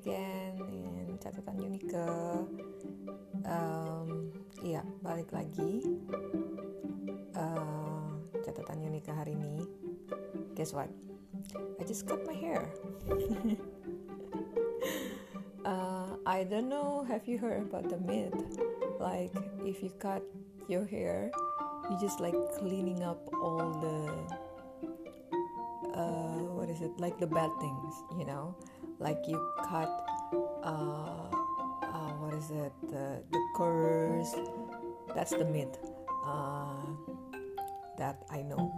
again in catatan Unika. Um, iya, balik lagi. Uh, catatan Unika hari ini. Guess what? I just cut my hair. uh, I don't know. Have you heard about the myth? Like, if you cut your hair, you just like cleaning up all the uh, what is it? Like the bad things, you know? Like you cut. Uh, uh, what is it? The the curse. That's the myth. Uh, that I know.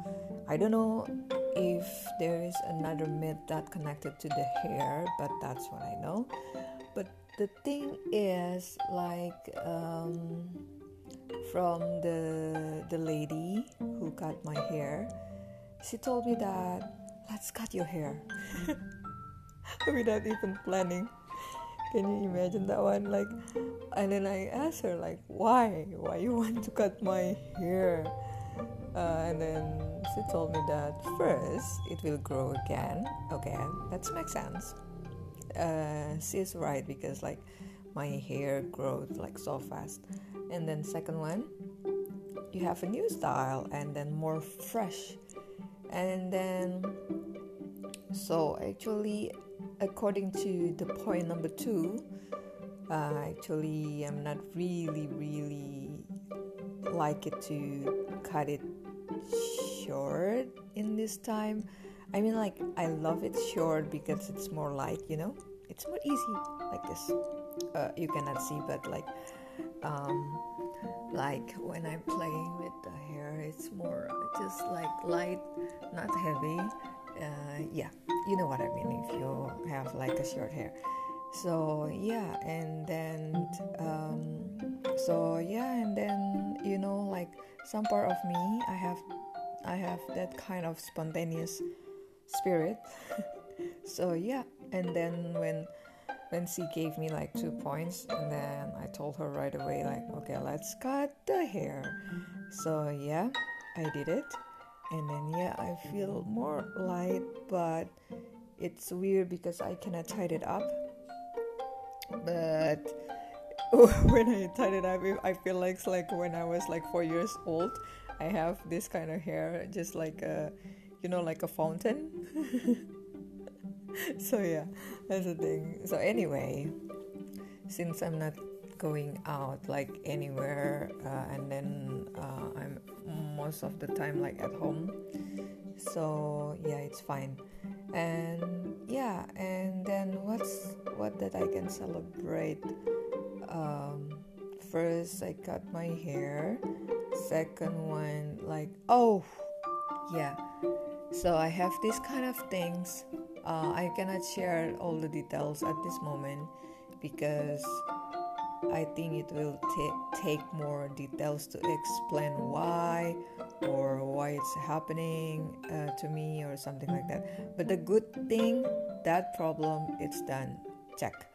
I don't know if there is another myth that connected to the hair, but that's what I know. But the thing is, like, um, from the the lady who cut my hair, she told me that let's cut your hair without even planning. Can you imagine that one? Like, and then I asked her, like, why? Why you want to cut my hair? Uh, and then she told me that first it will grow again. Okay, that makes sense. Uh, she's right because like my hair grows like so fast. And then second one, you have a new style and then more fresh. And then so actually, according to the point number two, uh, actually I'm not really really like it to cut it short in this time. I mean, like, I love it short because it's more like, you know, it's more easy like this. Uh, you cannot see, but like, um, like when I'm playing with the hair, it's more just like light, not heavy. Uh, yeah, you know what I mean if you have like a short hair. So yeah, and then um, so yeah, and then you know like some part of me, I have I have that kind of spontaneous spirit. so yeah, and then when when she gave me like two points, and then I told her right away like, okay, let's cut the hair. So yeah, I did it, and then yeah, I feel more light, but it's weird because I cannot tie it up. But when I tied it up, I feel like it's like when I was like four years old I have this kind of hair, just like a, you know, like a fountain. so yeah, that's the thing. So anyway, since I'm not going out like anywhere, uh, and then of the time like at home, so yeah, it's fine. And yeah, and then what's what that I can celebrate? Um, first, I cut my hair second one like oh yeah so i have these kind of things uh, i cannot share all the details at this moment because i think it will t- take more details to explain why or why it's happening uh, to me or something like that but the good thing that problem it's done check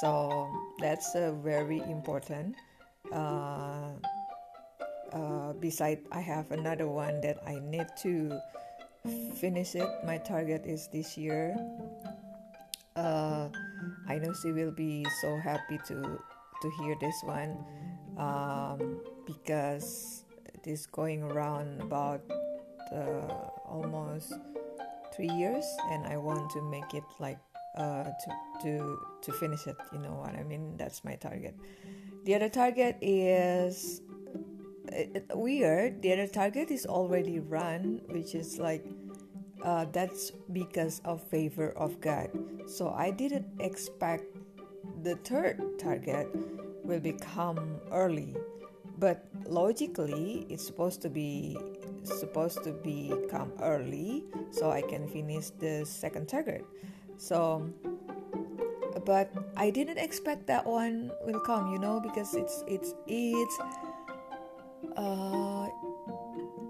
so that's uh, very important uh, uh, beside I have another one that I need to finish it. My target is this year. Uh, I know she will be so happy to to hear this one um, because it is going around about uh, almost three years, and I want to make it like uh, to to to finish it. You know what I mean? That's my target. The other target is weird the other target is already run which is like uh, that's because of favor of god so i didn't expect the third target will become early but logically it's supposed to be supposed to become early so i can finish the second target so but i didn't expect that one will come you know because it's it's it's uh,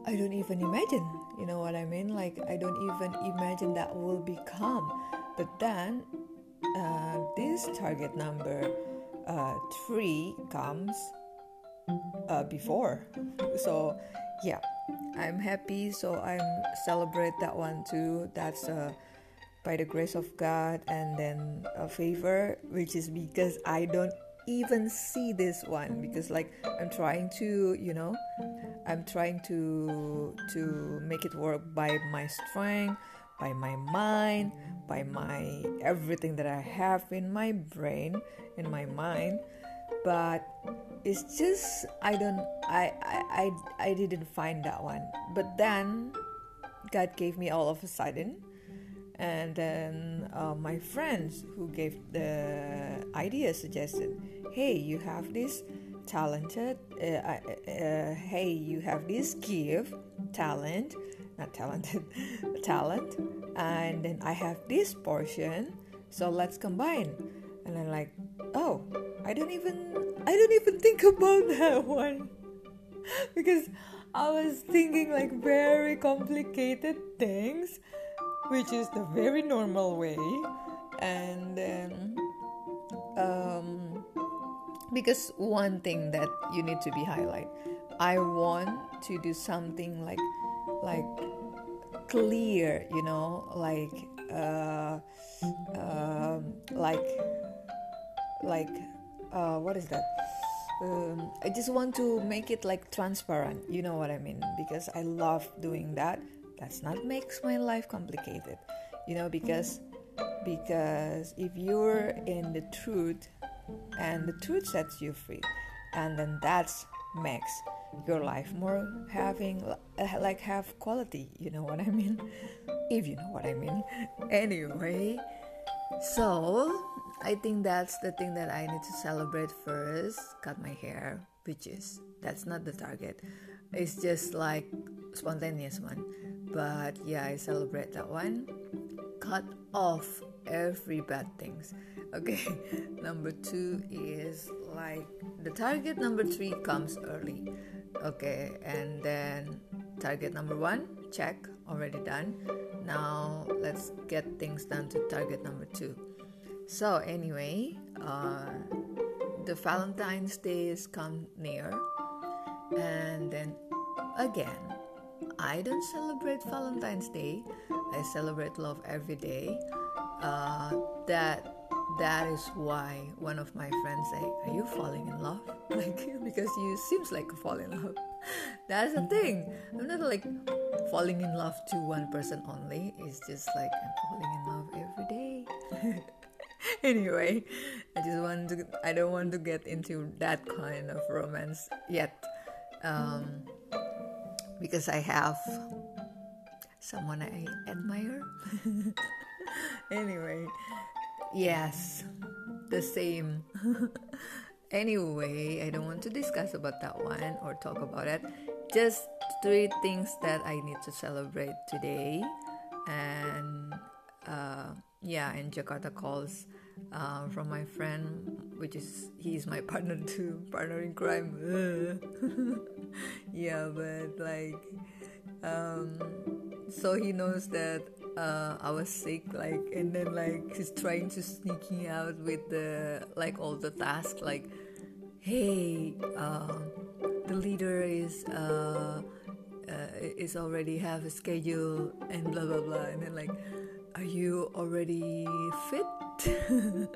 I don't even imagine. You know what I mean? Like I don't even imagine that will become. But then uh, this target number uh, three comes uh, before. So yeah, I'm happy. So I'm celebrate that one too. That's a by the grace of God, and then a favor, which is because I don't even see this one because like I'm trying to, you know, I'm trying to to make it work by my strength, by my mind, by my everything that I have in my brain, in my mind. But it's just I don't I I I, I didn't find that one. But then God gave me all of a sudden and then uh, my friends who gave the idea suggested hey you have this talented uh, uh, hey you have this gift talent not talented talent. And then i have this portion so let's combine. And i'm like oh i don't even i don't even think about that one. Because i was thinking like very complicated things which is the very normal way. And then um, because one thing that you need to be highlight i want to do something like like clear you know like uh, uh, like like uh, what is that? Um, i just want to make it like transparent you know what i mean? Because i love doing that. That's not makes my life complicated you know because because if you're in the truth and the truth sets you free and then that's makes your life more having uh, like have quality you know what i mean? If you know what i mean. Anyway so i think that's the thing that i need to celebrate first cut my hair which is that's not the target. It's just like spontaneous one. But yeah i celebrate that one. Cut off every bad things. Okay number two is like the target number three comes early okay and then target number one check already done now let's get things done to target number two so anyway uh, the valentine's days come near and then again I don't celebrate Valentine's Day. I celebrate love every day. Uh, that that is why one of my friends say, "Are you falling in love?" Like because you seems like fall in love. That's the thing. I'm not like falling in love to one person only. It's just like I'm falling in love every day. anyway, I just want to. I don't want to get into that kind of romance yet. Um, because I have someone I admire. anyway, yes, the same. anyway, I don't want to discuss about that one or talk about it. Just three things that I need to celebrate today, and uh, yeah, and Jakarta calls uh, from my friend, which is he's my partner too, partner in crime. yeah, but like, um, so he knows that uh, I was sick, like, and then like he's trying to sneaking out with the like all the tasks, like, hey, uh, the leader is. Uh, uh, is already have a schedule and blah blah blah. And then like are you already fit?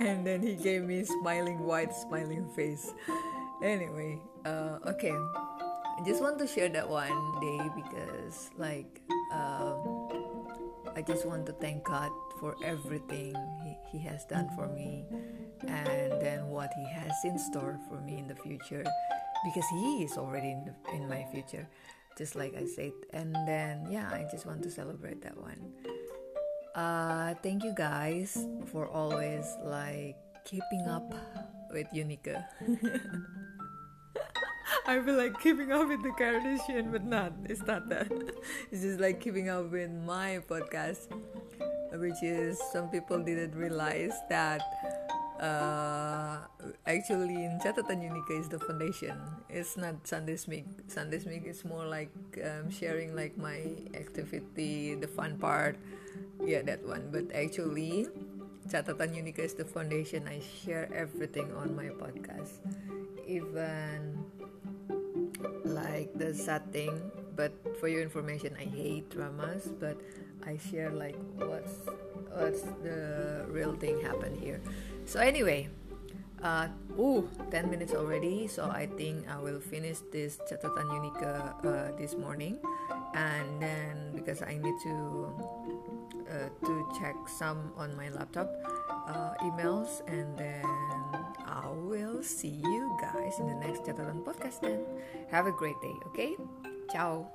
And then he gave me smiling white smiling face. Anyway uh, okay. I just want to share that one day because like um, i just want to thank god for everything he, he has done for me and then what he has in store for me in the future because he is already in, the, in my future just like i said and then yeah i just want to celebrate that one uh, thank you guys for always like keeping up with Unica. I feel like keeping up with the Kardashian, but not. It's not that. It's just like keeping up with my podcast, which is some people didn't realize that uh, actually in catatan unica is the foundation. It's not sunday smig sunday smig is more like um, sharing like my activity the fun part. Yeah that one. But actually catatan unica is the foundation. I share everything on my podcast. Even the sad thing but for your information i hate dramas but I share like what's what's the real thing happened here. So anyway, uh, ooh, 10 minutes already. So I think I will finish this catatan Unica uh, this morning, and then because I need to uh, to check some on my laptop uh, emails, and then I will see you guys in the next catatan podcast. Then have a great day. Okay, ciao.